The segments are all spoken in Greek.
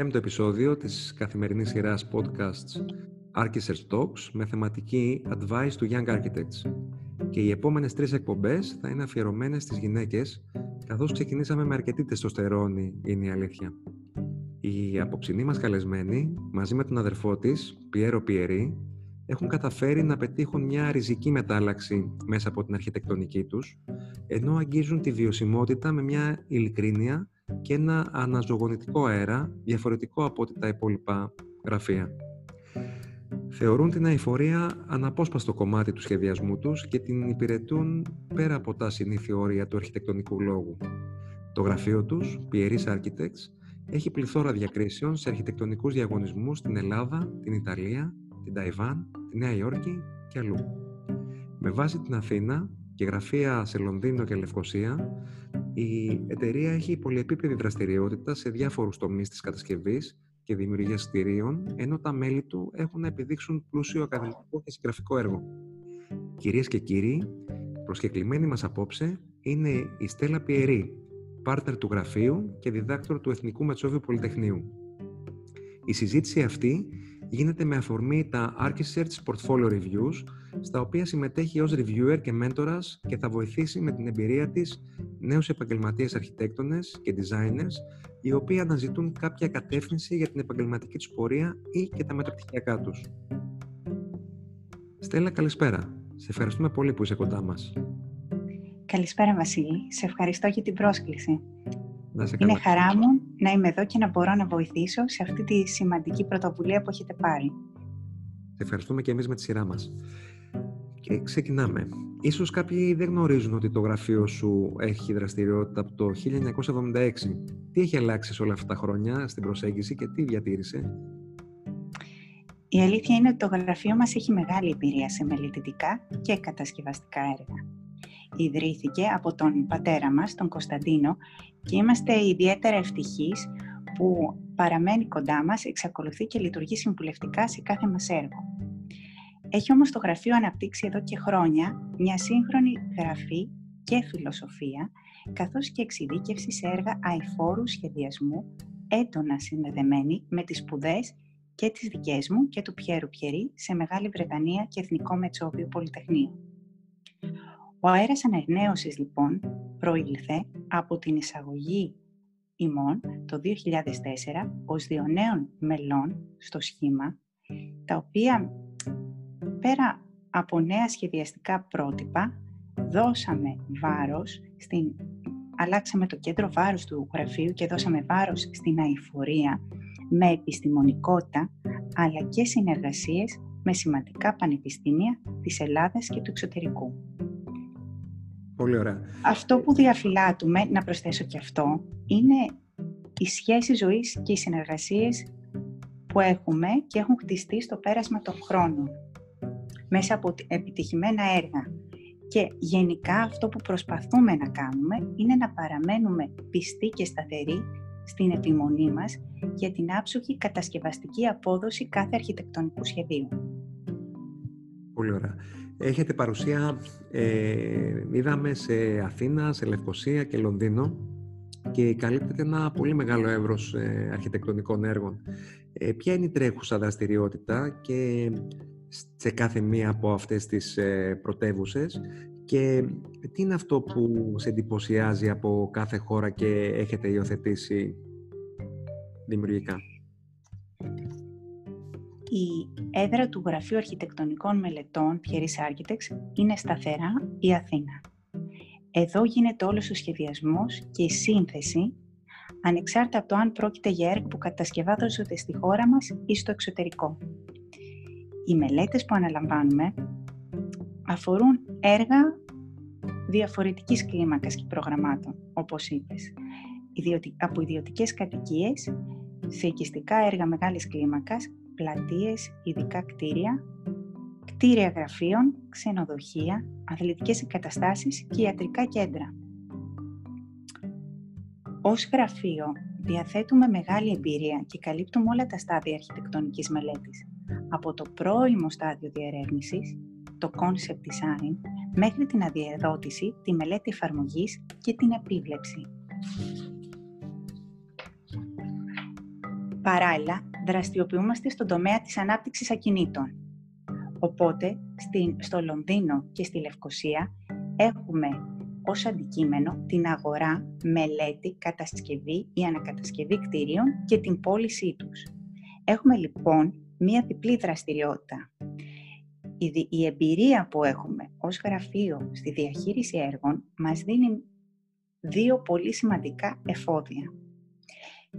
πέμπτο επεισόδιο της καθημερινής σειράς podcasts Architects Talks με θεματική Advice to Young Architects. Και οι επόμενες τρεις εκπομπές θα είναι αφιερωμένες στις γυναίκες, καθώς ξεκινήσαμε με αρκετή τεστοστερόνη, είναι η αλήθεια. Η απόψινή μας καλεσμένη, μαζί με τον αδερφό της, Πιέρο Πιερή, έχουν καταφέρει να πετύχουν μια ριζική μετάλλαξη μέσα από την αρχιτεκτονική τους, ενώ αγγίζουν τη βιωσιμότητα με μια ειλικρίνεια και ένα αναζωογονητικό αέρα διαφορετικό από τα υπόλοιπα γραφεία. Θεωρούν την αηφορία αναπόσπαστο κομμάτι του σχεδιασμού τους και την υπηρετούν πέρα από τα συνήθεια όρια του αρχιτεκτονικού λόγου. Το γραφείο τους, Pieris Architects, έχει πληθώρα διακρίσεων σε αρχιτεκτονικούς διαγωνισμούς στην Ελλάδα, την Ιταλία, την Ταϊβάν, τη Νέα Υόρκη και αλλού. Με βάση την Αθήνα και γραφεία σε Λονδίνο και Λευκοσία, η εταιρεία έχει πολυεπίπεδη δραστηριότητα σε διάφορους τομείς της κατασκευής και δημιουργίας στηρίων, ενώ τα μέλη του έχουν να επιδείξουν πλούσιο ακαδημικό και συγγραφικό έργο. Κυρίες και κύριοι, προσκεκλημένη μας απόψε είναι η Στέλλα Πιερή, πάρτερ του γραφείου και διδάκτορ του Εθνικού Μετσόβιου Πολυτεχνείου. Η συζήτηση αυτή γίνεται με αφορμή τα Archisearch Portfolio Reviews, στα οποία συμμετέχει ως reviewer και μέντορας και θα βοηθήσει με την εμπειρία της νέους επαγγελματίες αρχιτέκτονες και designers, οι οποίοι αναζητούν κάποια κατεύθυνση για την επαγγελματική τους πορεία ή και τα μεταπτυχιακά τους. Στέλλα, καλησπέρα. Σε ευχαριστούμε πολύ που είσαι κοντά μας. Καλησπέρα Βασίλη. Σε ευχαριστώ για την πρόσκληση. Είναι χαρά μου να είμαι εδώ και να μπορώ να βοηθήσω σε αυτή τη σημαντική πρωτοβουλία που έχετε πάρει. Σε ευχαριστούμε και εμείς με τη σειρά μας. Και ξεκινάμε. Ίσως κάποιοι δεν γνωρίζουν ότι το γραφείο σου έχει δραστηριότητα από το 1976. Τι έχει αλλάξει σε όλα αυτά τα χρόνια στην προσέγγιση και τι διατήρησε; Η αλήθεια είναι ότι το γραφείο μας έχει μεγάλη εμπειρία σε μελετητικά και κατασκευαστικά έργα ιδρύθηκε από τον πατέρα μας, τον Κωνσταντίνο, και είμαστε ιδιαίτερα ευτυχείς που παραμένει κοντά μας, εξακολουθεί και λειτουργεί συμβουλευτικά σε κάθε μας έργο. Έχει όμως το γραφείο αναπτύξει εδώ και χρόνια μια σύγχρονη γραφή και φιλοσοφία, καθώς και εξειδίκευση σε έργα αηφόρου σχεδιασμού, έντονα συνδεδεμένη με τις σπουδές και τις δικές μου και του Πιέρου Πιερή σε Μεγάλη Βρετανία και Εθνικό Μετσόβιο Πολυτεχνείο. Ο αέρας αναγνέωσης λοιπόν προήλθε από την εισαγωγή ημών το 2004 ως δύο νέων μελών στο σχήμα, τα οποία πέρα από νέα σχεδιαστικά πρότυπα δώσαμε βάρος στην αλλάξαμε το κέντρο βάρους του γραφείου και δώσαμε βάρος στην αηφορία με επιστημονικότητα αλλά και συνεργασίες με σημαντικά πανεπιστήμια της Ελλάδας και του εξωτερικού. Πολύ ωραία. Αυτό που διαφυλάττουμε, να προσθέσω και αυτό, είναι οι σχέσεις ζωής και οι συνεργασίες που έχουμε και έχουν χτιστεί στο πέρασμα των χρόνων μέσα από επιτυχημένα έργα. Και γενικά αυτό που προσπαθούμε να κάνουμε είναι να παραμένουμε πιστοί και σταθεροί στην επιμονή μας για την άψογη κατασκευαστική απόδοση κάθε αρχιτεκτονικού σχεδίου. Πολύ ωραία. Έχετε παρουσία, ε, είδαμε, σε Αθήνα, σε Λευκοσία και Λονδίνο και καλύπτεται ένα πολύ μεγάλο εύρος ε, αρχιτεκτονικών έργων. Ε, ποια είναι η τρέχουσα δραστηριότητα και σε κάθε μία από αυτές τις ε, πρωτεύουσες και τι είναι αυτό που σε εντυπωσιάζει από κάθε χώρα και έχετε υιοθετήσει δημιουργικά; Η έδρα του Γραφείου Αρχιτεκτονικών Μελετών Pieris Architects είναι σταθερά η Αθήνα. Εδώ γίνεται όλος ο σχεδιασμός και η σύνθεση, ανεξάρτητα από το αν πρόκειται για έργα που κατασκευάζονται στη χώρα μας ή στο εξωτερικό. Οι μελέτες που αναλαμβάνουμε αφορούν έργα διαφορετικής κλίμακας και προγραμμάτων, όπως είπες, από ιδιωτικές κατοικίες σε οικιστικά έργα μεγάλης κλίμακας πλατείες, ειδικά κτίρια, κτίρια γραφείων, ξενοδοχεία, αθλητικές εγκαταστάσεις και ιατρικά κέντρα. Ως γραφείο διαθέτουμε μεγάλη εμπειρία και καλύπτουμε όλα τα στάδια αρχιτεκτονικής μελέτης, από το πρώιμο στάδιο διερεύνησης, το concept design, μέχρι την αδιαδότηση, τη μελέτη εφαρμογής και την επίβλεψη. Παράλληλα, δραστηριοποιούμαστε στον τομέα της ανάπτυξης ακινήτων. Οπότε, στην, στο Λονδίνο και στη Λευκοσία έχουμε ως αντικείμενο την αγορά, μελέτη, κατασκευή ή ανακατασκευή κτηρίων και την πώλησή τους. Έχουμε λοιπόν μία διπλή δραστηριότητα. Η, η εμπειρία που έχουμε ως γραφείο στη διαχείριση έργων μας δίνει δύο πολύ σημαντικά εφόδια.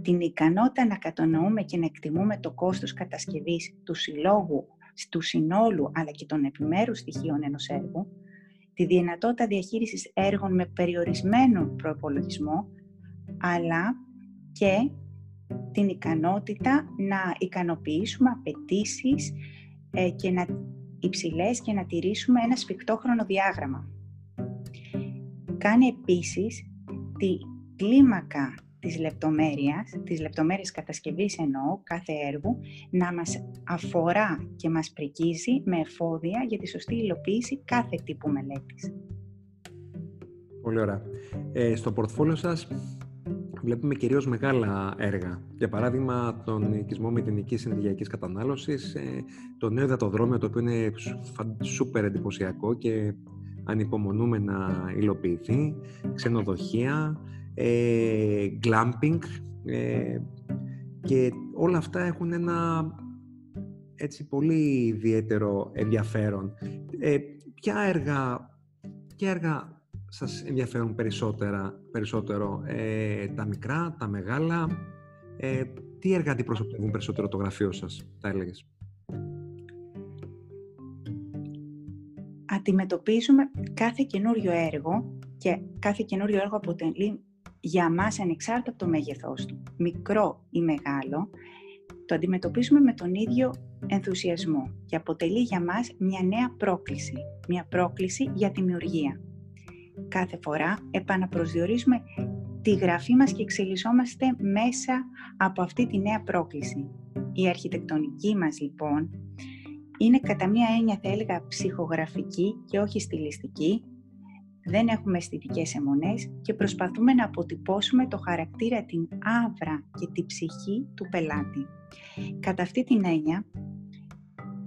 Την ικανότητα να κατανοούμε και να εκτιμούμε το κόστος κατασκευής του συλλόγου, του συνόλου αλλά και των επιμέρους στοιχείων ενός έργου, τη δυνατότητα διαχείρισης έργων με περιορισμένο προπολογισμό, αλλά και την ικανότητα να ικανοποιήσουμε απαιτήσεις ε, και να υψηλές και να τηρήσουμε ένα σφιχτό χρονοδιάγραμμα. Κάνει επίσης τη κλίμακα της λεπτομέρειας, της λεπτομέρειας κατασκευής εννοώ, κάθε έργου, να μας αφορά και μας πρικίζει με εφόδια για τη σωστή υλοποίηση κάθε τύπου μελέτης. Πολύ ωραία. Ε, στο πορτφόλιο σας βλέπουμε κυρίως μεγάλα έργα. Για παράδειγμα, τον οικισμό μηδενικής ενεργειακής κατανάλωσης, ε, το νέο υδατοδρόμιο, το οποίο είναι σούπερ εντυπωσιακό και ανυπομονούμε να υλοποιηθεί, ξενοδοχεία, ε, glamping ε, και όλα αυτά έχουν ένα έτσι πολύ ιδιαίτερο ενδιαφέρον. Ε, ποια έργα, ποια έργα σας ενδιαφέρουν περισσότερα, περισσότερο, ε, τα μικρά, τα μεγάλα, ε, τι έργα αντιπροσωπεύουν περισσότερο το γραφείο σας, θα έλεγες; Αντιμετωπίζουμε κάθε καινούριο έργο και κάθε καινούριο έργο αποτελεί για μας ανεξάρτητα από το μέγεθός του, μικρό ή μεγάλο, το αντιμετωπίζουμε με τον ίδιο ενθουσιασμό και αποτελεί για μας μια νέα πρόκληση, μια πρόκληση για δημιουργία κάθε φορά επαναπροσδιορίζουμε τη γραφή μας και εξελισσόμαστε μέσα από αυτή τη νέα πρόκληση. Η αρχιτεκτονική μας λοιπόν είναι κατά μία έννοια θα έλεγα ψυχογραφική και όχι στιλιστική, δεν έχουμε αισθητικές αιμονές και προσπαθούμε να αποτυπώσουμε το χαρακτήρα, την άβρα και τη ψυχή του πελάτη. Κατά αυτή την έννοια,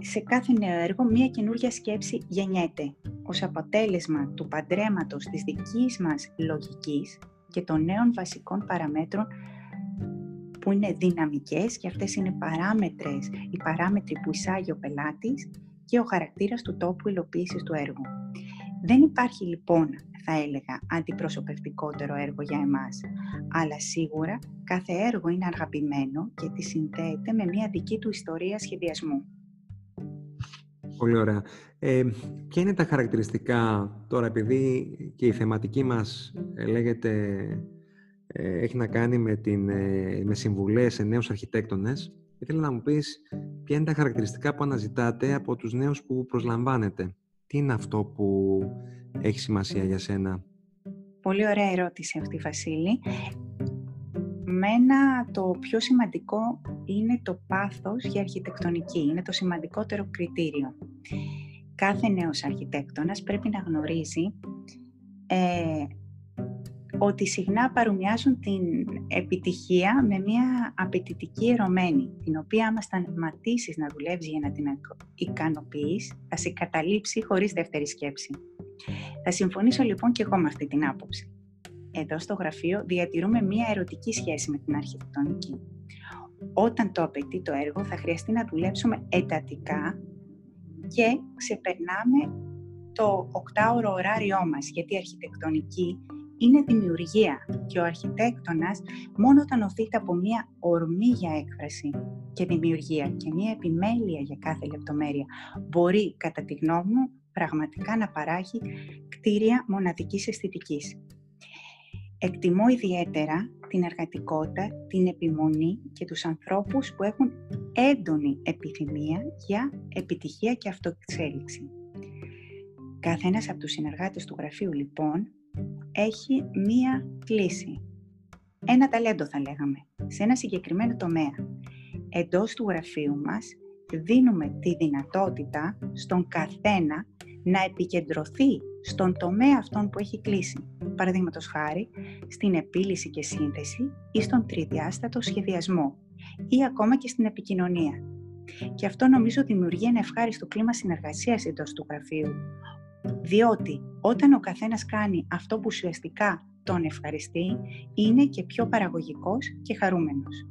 σε κάθε νέο έργο μία καινούργια σκέψη γεννιέται ως αποτέλεσμα του παντρέματος της δικής μας λογικής και των νέων βασικών παραμέτρων που είναι δυναμικές και αυτές είναι παράμετρες, οι παράμετροι που εισάγει ο πελάτης και ο χαρακτήρας του τόπου υλοποίησης του έργου. Δεν υπάρχει λοιπόν, θα έλεγα, αντιπροσωπευτικότερο έργο για εμάς, αλλά σίγουρα κάθε έργο είναι αγαπημένο και τη συνδέεται με μια δική του ιστορία σχεδιασμού. Πολύ ωραία. Ε, ποια είναι τα χαρακτηριστικά τώρα, επειδή και η θεματική μας ε, λέγεται, ε, έχει να κάνει με, την, ε, με συμβουλές σε νέους αρχιτέκτονες, ήθελα να μου πεις ποια είναι τα χαρακτηριστικά που αναζητάτε από τους νέους που προσλαμβάνετε. Τι είναι αυτό που έχει σημασία για σένα; Πολύ ωραία ερώτηση αυτή, Βασίλη μένα το πιο σημαντικό είναι το πάθος για αρχιτεκτονική. Είναι το σημαντικότερο κριτήριο. Κάθε νέος αρχιτέκτονας πρέπει να γνωρίζει ε, ότι συχνά παρομοιάζουν την επιτυχία με μια απαιτητική ερωμένη, την οποία άμα σταματήσεις να δουλεύεις για να την ικανοποιείς, θα σε καταλήψει χωρίς δεύτερη σκέψη. Θα συμφωνήσω λοιπόν και εγώ με αυτή την άποψη εδώ στο γραφείο διατηρούμε μία ερωτική σχέση με την αρχιτεκτονική. Όταν το απαιτεί το έργο θα χρειαστεί να δουλέψουμε εντατικά και ξεπερνάμε το οκτάωρο ωράριό μας, γιατί η αρχιτεκτονική είναι δημιουργία και ο αρχιτέκτονας μόνο όταν οθείται από μία ορμή για έκφραση και δημιουργία και μία επιμέλεια για κάθε λεπτομέρεια μπορεί, κατά τη γνώμη μου, πραγματικά να παράγει κτίρια μοναδικής αισθητικής. Εκτιμώ ιδιαίτερα την εργατικότητα, την επιμονή και τους ανθρώπους που έχουν έντονη επιθυμία για επιτυχία και αυτοεξέλιξη. Καθένας από τους συνεργάτες του γραφείου, λοιπόν, έχει μία κλίση. Ένα ταλέντο θα λέγαμε, σε ένα συγκεκριμένο τομέα. Εντός του γραφείου μας δίνουμε τη δυνατότητα στον καθένα να επικεντρωθεί στον τομέα αυτόν που έχει κλείσει. Παραδείγματος χάρη, στην επίλυση και σύνθεση ή στον τριδιάστατο σχεδιασμό ή ακόμα και στην επικοινωνία. Και αυτό νομίζω δημιουργεί ένα ευχάριστο κλίμα συνεργασίας εντός του γραφείου, διότι όταν ο καθένας κάνει αυτό που ουσιαστικά τον ευχαριστεί, είναι και πιο παραγωγικός και χαρούμενος.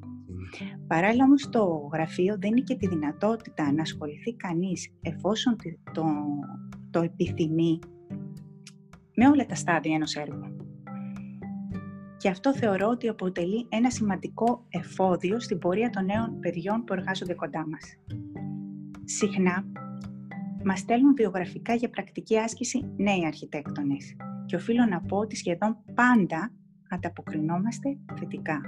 Παράλληλα όμως το γραφείο δεν είναι και τη δυνατότητα να ασχοληθεί κανείς εφόσον το, το επιθυμεί με όλα τα στάδια ενός έργου. Και αυτό θεωρώ ότι αποτελεί ένα σημαντικό εφόδιο στην πορεία των νέων παιδιών που εργάζονται κοντά μας. Συχνά μας στέλνουν βιογραφικά για πρακτική άσκηση νέοι αρχιτέκτονες και οφείλω να πω ότι σχεδόν πάντα ανταποκρινόμαστε θετικά.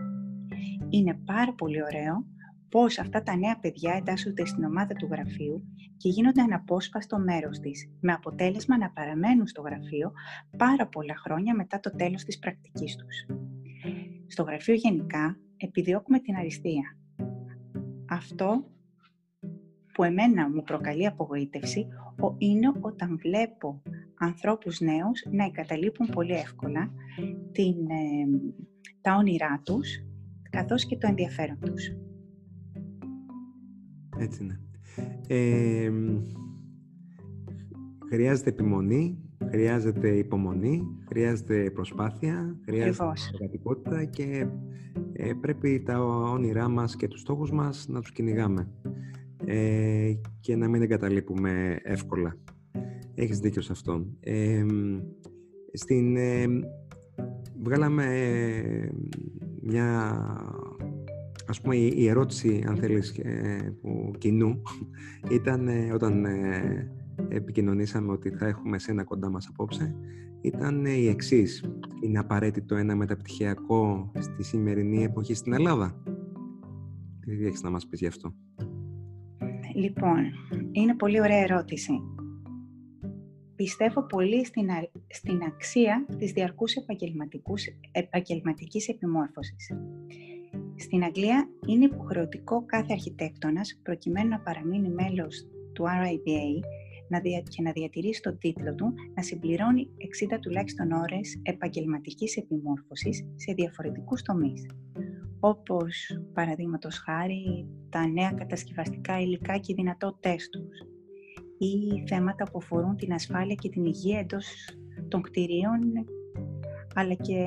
Είναι πάρα πολύ ωραίο πώς αυτά τα νέα παιδιά εντάσσονται στην ομάδα του γραφείου και γίνονται αναπόσπαστο μέρος της, με αποτέλεσμα να παραμένουν στο γραφείο πάρα πολλά χρόνια μετά το τέλος της πρακτικής τους. Στο γραφείο γενικά επιδιώκουμε την αριστεία. Αυτό που εμένα μου προκαλεί απογοήτευση είναι όταν βλέπω ανθρώπους νέους να εγκαταλείπουν πολύ εύκολα την, τα όνειρά τους καθώς και το ενδιαφέρον τους. Έτσι είναι. Ε, χρειάζεται επιμονή, χρειάζεται υπομονή, χρειάζεται προσπάθεια, χρειάζεται εργατικότητα και ε, πρέπει τα όνειρά μας και τους στόχους μας να τους κυνηγάμε ε, και να μην εγκαταλείπουμε εύκολα. Έχεις δίκιο σε αυτό. Ε, στην, βγάλαμε μια ας πούμε η ερώτηση αν θέλεις που κοινού ήταν όταν επικοινωνήσαμε ότι θα έχουμε σένα κοντά μας απόψε ήταν η εξής. Είναι απαραίτητο ένα μεταπτυχιακό στη σημερινή εποχή στην Ελλάδα; Τι έχεις να μας πεις γι' αυτό; Λοιπόν, είναι πολύ ωραία ερώτηση. Πιστεύω πολύ στην, στην αξία της διαρκούς επαγγελματικής επιμόρφωσης. Στην Αγγλία είναι υποχρεωτικό κάθε αρχιτέκτονας, προκειμένου να παραμείνει μέλος του RIBA, να δια... και να διατηρήσει τον τίτλο του να συμπληρώνει 60 τουλάχιστον ώρες επαγγελματικής επιμόρφωσης σε διαφορετικούς τομείς, όπως παραδείγματος χάρη τα νέα κατασκευαστικά υλικά και οι δυνατότητές τους ή θέματα που αφορούν την ασφάλεια και την υγεία εντός των κτηρίων αλλά και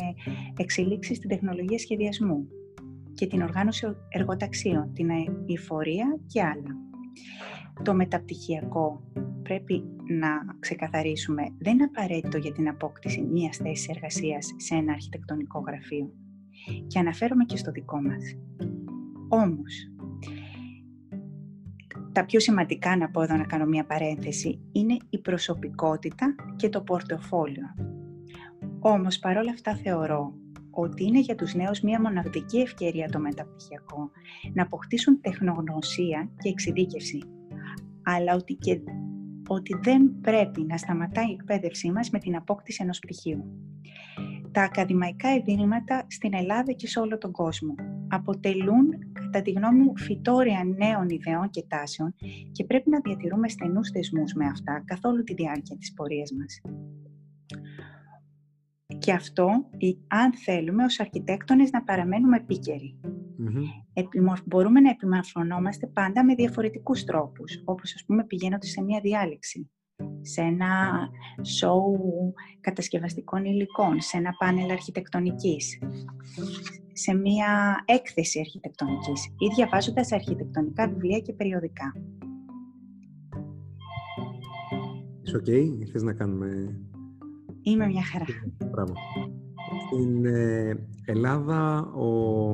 εξελίξεις στην τεχνολογία σχεδιασμού και την οργάνωση εργοταξίων, την αηφορία και άλλα. Το μεταπτυχιακό πρέπει να ξεκαθαρίσουμε δεν είναι απαραίτητο για την απόκτηση μιας θέσης εργασίας σε ένα αρχιτεκτονικό γραφείο. Και αναφέρομαι και στο δικό μας. Όμως, τα πιο σημαντικά να πω εδώ να κάνω μια παρένθεση είναι η προσωπικότητα και το πορτοφόλιο. Όμως παρόλα αυτά θεωρώ ότι είναι για τους νέους μια μοναδική ευκαιρία το μεταπτυχιακό να αποκτήσουν τεχνογνωσία και εξειδίκευση, αλλά ότι και ότι δεν πρέπει να σταματάει η εκπαίδευσή μας με την απόκτηση ενός πτυχίου. Τα ακαδημαϊκά ιδρύματα στην Ελλάδα και σε όλο τον κόσμο αποτελούν, κατά τη γνώμη μου, φυτόρια νέων ιδεών και τάσεων και πρέπει να διατηρούμε στενούς θεσμούς με αυτά καθ' όλη τη διάρκεια της πορείας μας. Και αυτό, αν θέλουμε ως αρχιτέκτονες να παραμένουμε επίκαιροι. Μπορούμε να επιμορφωνόμαστε πάντα με διαφορετικούς τρόπους, όπως ας πούμε πηγαίνοντας σε μια διάλεξη, σε ένα σοου κατασκευαστικών υλικών, σε ένα πάνελ αρχιτεκτονικής, σε μια έκθεση αρχιτεκτονικής ή διαβάζοντας αρχιτεκτονικά βιβλία και περιοδικά. Είσαι οκ, θες να κάνουμε... Είμαι μια χαρά. Μπράβο. Στην ε, Ελλάδα ο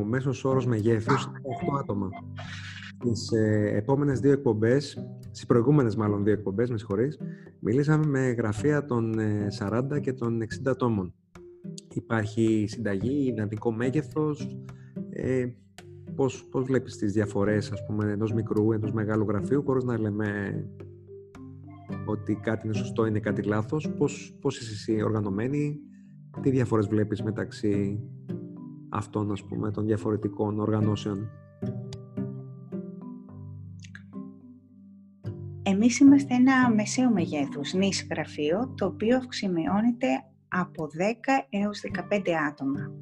μέσος όρος μεγέθους είναι 8 άτομα. Στις ε, επόμενες δύο εκπομπές, στις προηγούμενες μάλλον δύο εκπομπές, με συγχωρείς, μιλήσαμε με γραφεία των 40 ε, και των 60 ατόμων. Υπάρχει συνταγή, ιδανικό μέγεθος, ε, πώς, πώς βλέπεις τις διαφορές ας πούμε, ενός μικρού, ενός μεγάλου γραφείου, χωρίς να λέμε ότι κάτι είναι σωστό, είναι κάτι λάθος. Πώς, πώς είσαι εσύ οργανωμένη, τι διαφορές βλέπεις μεταξύ αυτών, ας πούμε, των διαφορετικών οργανώσεων; Εμείς είμαστε ένα μεσαίο μεγέθους νης γραφείο, το οποίο αυξημειώνεται από 10 έως 15 άτομα.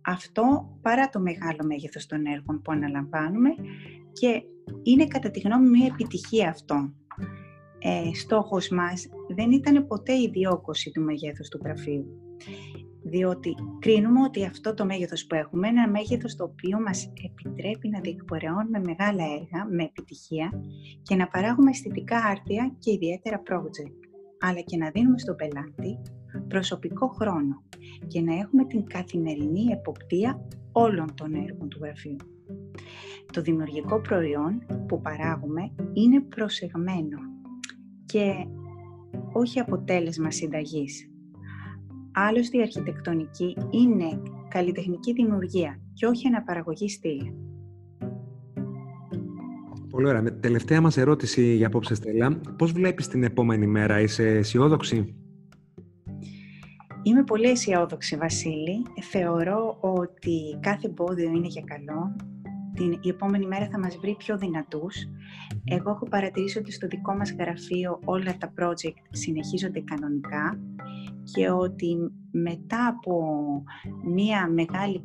Αυτό παρά το μεγάλο μέγεθος των έργων που αναλαμβάνουμε και είναι κατά τη γνώμη μια επιτυχία αυτό. Ε, στόχος μας δεν ήταν ποτέ η διόκωση του μεγέθους του γραφείου, διότι κρίνουμε ότι αυτό το μέγεθος που έχουμε είναι ένα μέγεθος το οποίο μας επιτρέπει να διεκπορεώνουμε μεγάλα έργα με επιτυχία και να παράγουμε αισθητικά άρτια και ιδιαίτερα project, αλλά και να δίνουμε στον πελάτη προσωπικό χρόνο και να έχουμε την καθημερινή εποπτεία όλων των έργων του γραφείου. Το δημιουργικό προϊόν που παράγουμε είναι προσεγμένο και όχι αποτέλεσμα συνταγής. Άλλωστε η αρχιτεκτονική είναι καλλιτεχνική δημιουργία και όχι αναπαραγωγή στυλ. Πολύ ωραία. Τελευταία μας ερώτηση για απόψε, Στέλλα. Πώς βλέπεις την επόμενη μέρα, είσαι αισιόδοξη; Είμαι πολύ αισιόδοξη, Βασίλη. Θεωρώ ότι κάθε εμπόδιο είναι για καλό. Την, η επόμενη μέρα θα μας βρει πιο δυνατούς. Εγώ έχω παρατηρήσει ότι στο δικό μας γραφείο όλα τα project συνεχίζονται κανονικά και ότι μετά από μία μεγάλη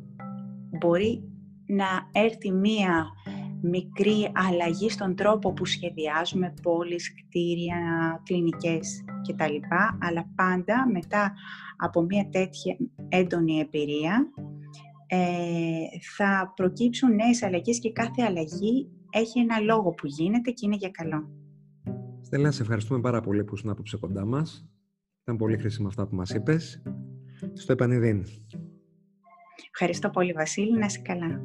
μπορεί να έρθει μία μικρή αλλαγή στον τρόπο που σχεδιάζουμε πόλεις, κτίρια, κλινικές κτλ. Αλλά πάντα μετά από μια τέτοια έντονη εμπειρία ε, θα προκύψουν νέες αλλαγές και κάθε αλλαγή έχει ένα λόγο που γίνεται και είναι για καλό. Στέλλα, σε ευχαριστούμε πάρα πολύ που ήσουν απόψε κοντά μας. Ήταν πολύ χρήσιμα αυτά που μας είπες. Στο επανειδήν. Ευχαριστώ πολύ Βασίλη, να είσαι καλά.